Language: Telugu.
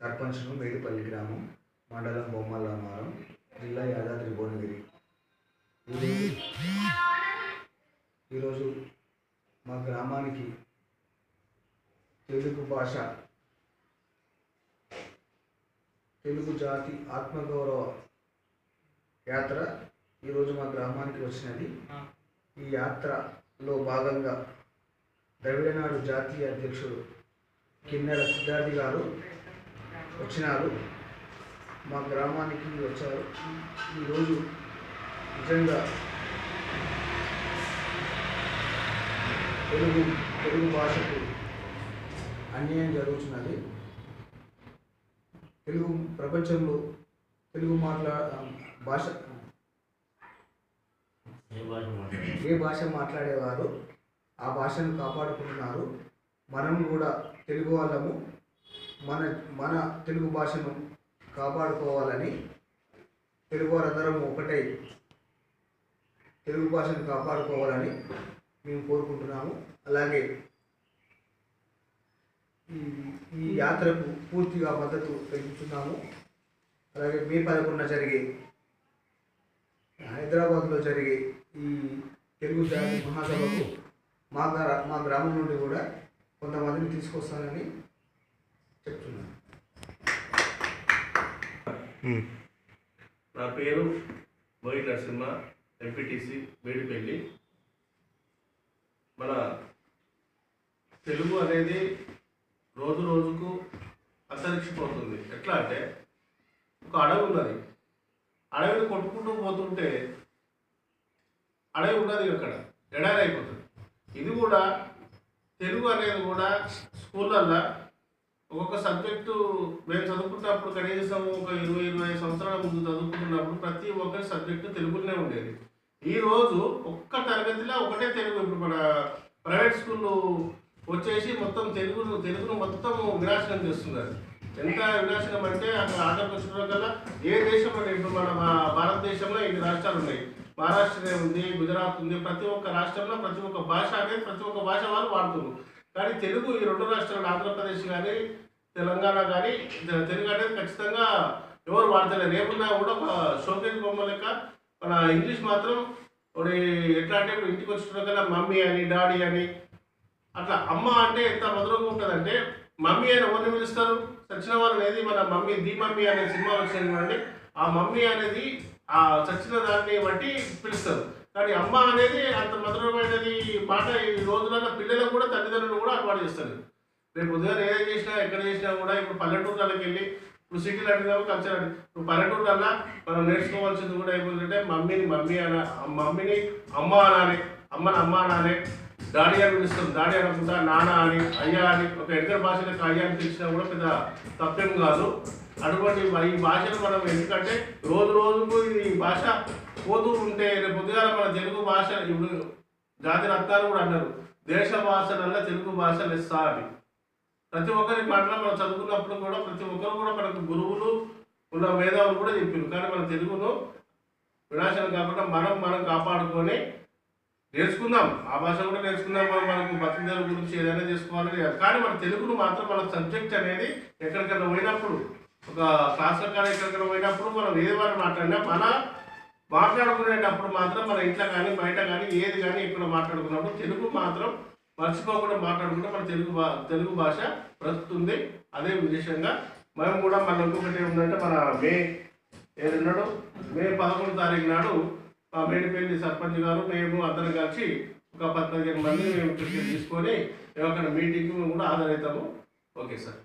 సర్పంచ్ను మేడిపల్లి గ్రామం మండలం బొమ్మలమారం జిల్లా యాదాద్రి భువనగిరి ఈరోజు మా గ్రామానికి తెలుగు భాష తెలుగు జాతి ఆత్మగౌరవ యాత్ర ఈరోజు మా గ్రామానికి వచ్చినది. ఈ యాత్రలో భాగంగా ద్రవిడనాడు జాతీయ అధ్యక్షుడు కిన్నెర సిద్ధార్థి గారు వచ్చినారు. మా గ్రామానికి వచ్చారు. ఈరోజు నిజంగా తెలుగు తెలుగు భాషకు అన్యాయం జరుగుతున్నది. తెలుగు ప్రపంచంలో తెలుగు మాట్లా భాష ఏ భాష మాట్లాడేవారు ఆ భాషను కాపాడుకుంటున్నారు. మనం కూడా తెలుగు వాళ్ళము. మన మన తెలుగు భాషను కాపాడుకోవాలని తెలుగు వారందరం ఒకటై తెలుగు భాషను కాపాడుకోవాలని మేము కోరుకుంటున్నాము. అలాగే ఈ ఈ యాత్రకు పూర్తిగా మద్దతు పెంచుతున్నాము అలాగే మే పదకొండున జరిగే హైదరాబాద్లో జరిగే ఈ తెలుగు జాతి మహాసభకు మా గ్రా మా గ్రామం నుండి కూడా కొంతమందిని తీసుకొస్తానని చెప్తున్నాను నా పేరు బోయి నరసింహ ఎంపీటీసీ వేడిపల్లి మన తెలుగు అనేది రోజు రోజుకు అంతరించిపోతుంది ఎట్లా అంటే ఒక అడవి ఉన్నది. అడవిని కొట్టుకుంటూ పోతుంటే అడవి ఉన్నది అక్కడ ఎడారి అయిపోతుంది. ఇది కూడా తెలుగు అనేది కూడా స్కూళ్ళల్లో ఒక్కొక్క సబ్జెక్టు మేము చదువుకున్నప్పుడు కనీసం ఒక ఇరవై ఇరవై ఐదు సంవత్సరాల ముందు చదువుకుంటున్నప్పుడు ప్రతి ఒక్కరి సబ్జెక్టు తెలుగులోనే ఉండేది. ఈ రోజు ఒక్క తరగతిలో ఒకటే తెలుగు ఇప్పుడు మన ప్రైవేట్ స్కూళ్ళు వచ్చేసి మొత్తం తెలుగును తెలుగును మొత్తం వినాశనం చేస్తున్నారు. ఎంత వినాశనం అంటే అక్కడ ఆఖరికి కల్లా ఏ దేశం అంటే ఇప్పుడు మన భారతదేశంలో ఇన్ని రాష్ట్రాలు ఉన్నాయి. మహారాష్ట్ర ఉంది గుజరాత్ ఉంది. ప్రతి ఒక్క రాష్ట్రంలో ప్రతి ఒక్క భాష అనేది ప్రతి ఒక్క భాష వాళ్ళు వాడుతున్నారు. కానీ తెలుగు ఈ రెండు రాష్ట్రాలు ఆంధ్రప్రదేశ్ కానీ తెలంగాణ కానీ తెలుగు అనేది ఖచ్చితంగా ఎవరు వాడతలేరు ఏమున్నా కూడా ఒక షోకేజ్ బొమ్మ లెక్క మన ఇంగ్లీష్ మాత్రం ఒకటి ఎట్లా అంటే ఇప్పుడు ఇంటికి వచ్చిన కదా మమ్మీ అని డాడీ అని అట్లా అమ్మ అంటే ఎంత మధురంగా ఉంటుందంటే మమ్మీ అని ఎవరిని పిలుస్తారు? చచ్చిన వాళ్ళు అనేది మన మమ్మీ ది మమ్మీ అనే సినిమా వచ్చింది చూడండి. ఆ మమ్మీ అనేది ఆ చచ్చిన దాన్ని బట్టి పిలుస్తారు. కానీ అమ్మ అనేది అంత మధురమైనది మాట ఈ రోజులలో పిల్లలకు కూడా తల్లిదండ్రులు కూడా అలవాటు చేస్తారు. రేపు ఉదయం ఏం చేసినా ఎక్కడ చేసినా కూడా ఇప్పుడు పల్లెటూరులకు వెళ్ళి ఇప్పుడు సిటీలు అడిగినావు కల్చర్ అడిగి ఇప్పుడు పల్లెటూరులల్లా మనం నేర్చుకోవాల్సింది కూడా ఏమిటంటే మమ్మీని మమ్మీ అన మమ్మీని అమ్మ అనాలి. అమ్మని అమ్మ అనాలి. డాడీ అని పిలుస్తాం డాడీ అనకుండా నాన్న అని అయ్యా అని ఒక ఇద్దరు భాషలకు అయ్యా అని పిలిచినా కూడా పెద్ద తప్పేం కాదు. అటువంటి ఈ భాషను మనం ఎందుకంటే రోజు రోజుకు ఈ భాష. పోతూ ఉంటే రేపు పొద్దుగాల మన తెలుగు భాష ఇప్పుడు జాతి రత్నాలు కూడా అన్నారు. దేశ భాషలల్ల తెలుగు భాష లెస్సా అని. ప్రతి ఒక్కరి మాటలో మనం చదువుకున్నప్పుడు కూడా ప్రతి ఒక్కరు కూడా మనకు గురువులు ఉన్న మేధావులు కూడా చెప్పారు. కానీ మన తెలుగును వినాశనం కాకుండా మనం మనం కాపాడుకొని నేర్చుకుందాం. ఆ భాష కూడా నేర్చుకుందాం. మనం మనకు బతికేల గురించి ఏదైనా చేసుకోవాలని కానీ మన తెలుగును మాత్రం మన సబ్జెక్ట్ అనేది ఎక్కడికైనా పోయినప్పుడు ఒక క్లాసుల కానీ ఎక్కడికైనా పోయినప్పుడు మనం ఏది వారు మాట్లాడినా మన మాట్లాడుకునేటప్పుడు మాత్రం మన ఇంట్లో కానీ బయట కానీ ఏది కానీ ఇక్కడ మాట్లాడుకున్నప్పుడు తెలుగు మాత్రం మర్చిపోకుండా మాట్లాడుకుంటే మన తెలుగు భా తెలుగు భాష బ్రతుకుతుంది అదే విశేషంగా మనం కూడా మన ఇంకొకటి ఏంటంటే మన మే ఏడున్నాడు మే పదకొండు తారీఖు నాడు మా మేడిపల్లి సర్పంచ్ గారు మేము అందరం కలిసి ఒక పది పదిహేను మంది మేము తీసుకొని మేము అక్కడ మీటింగ్ కూడా హాజరవుతాము. Okay sir.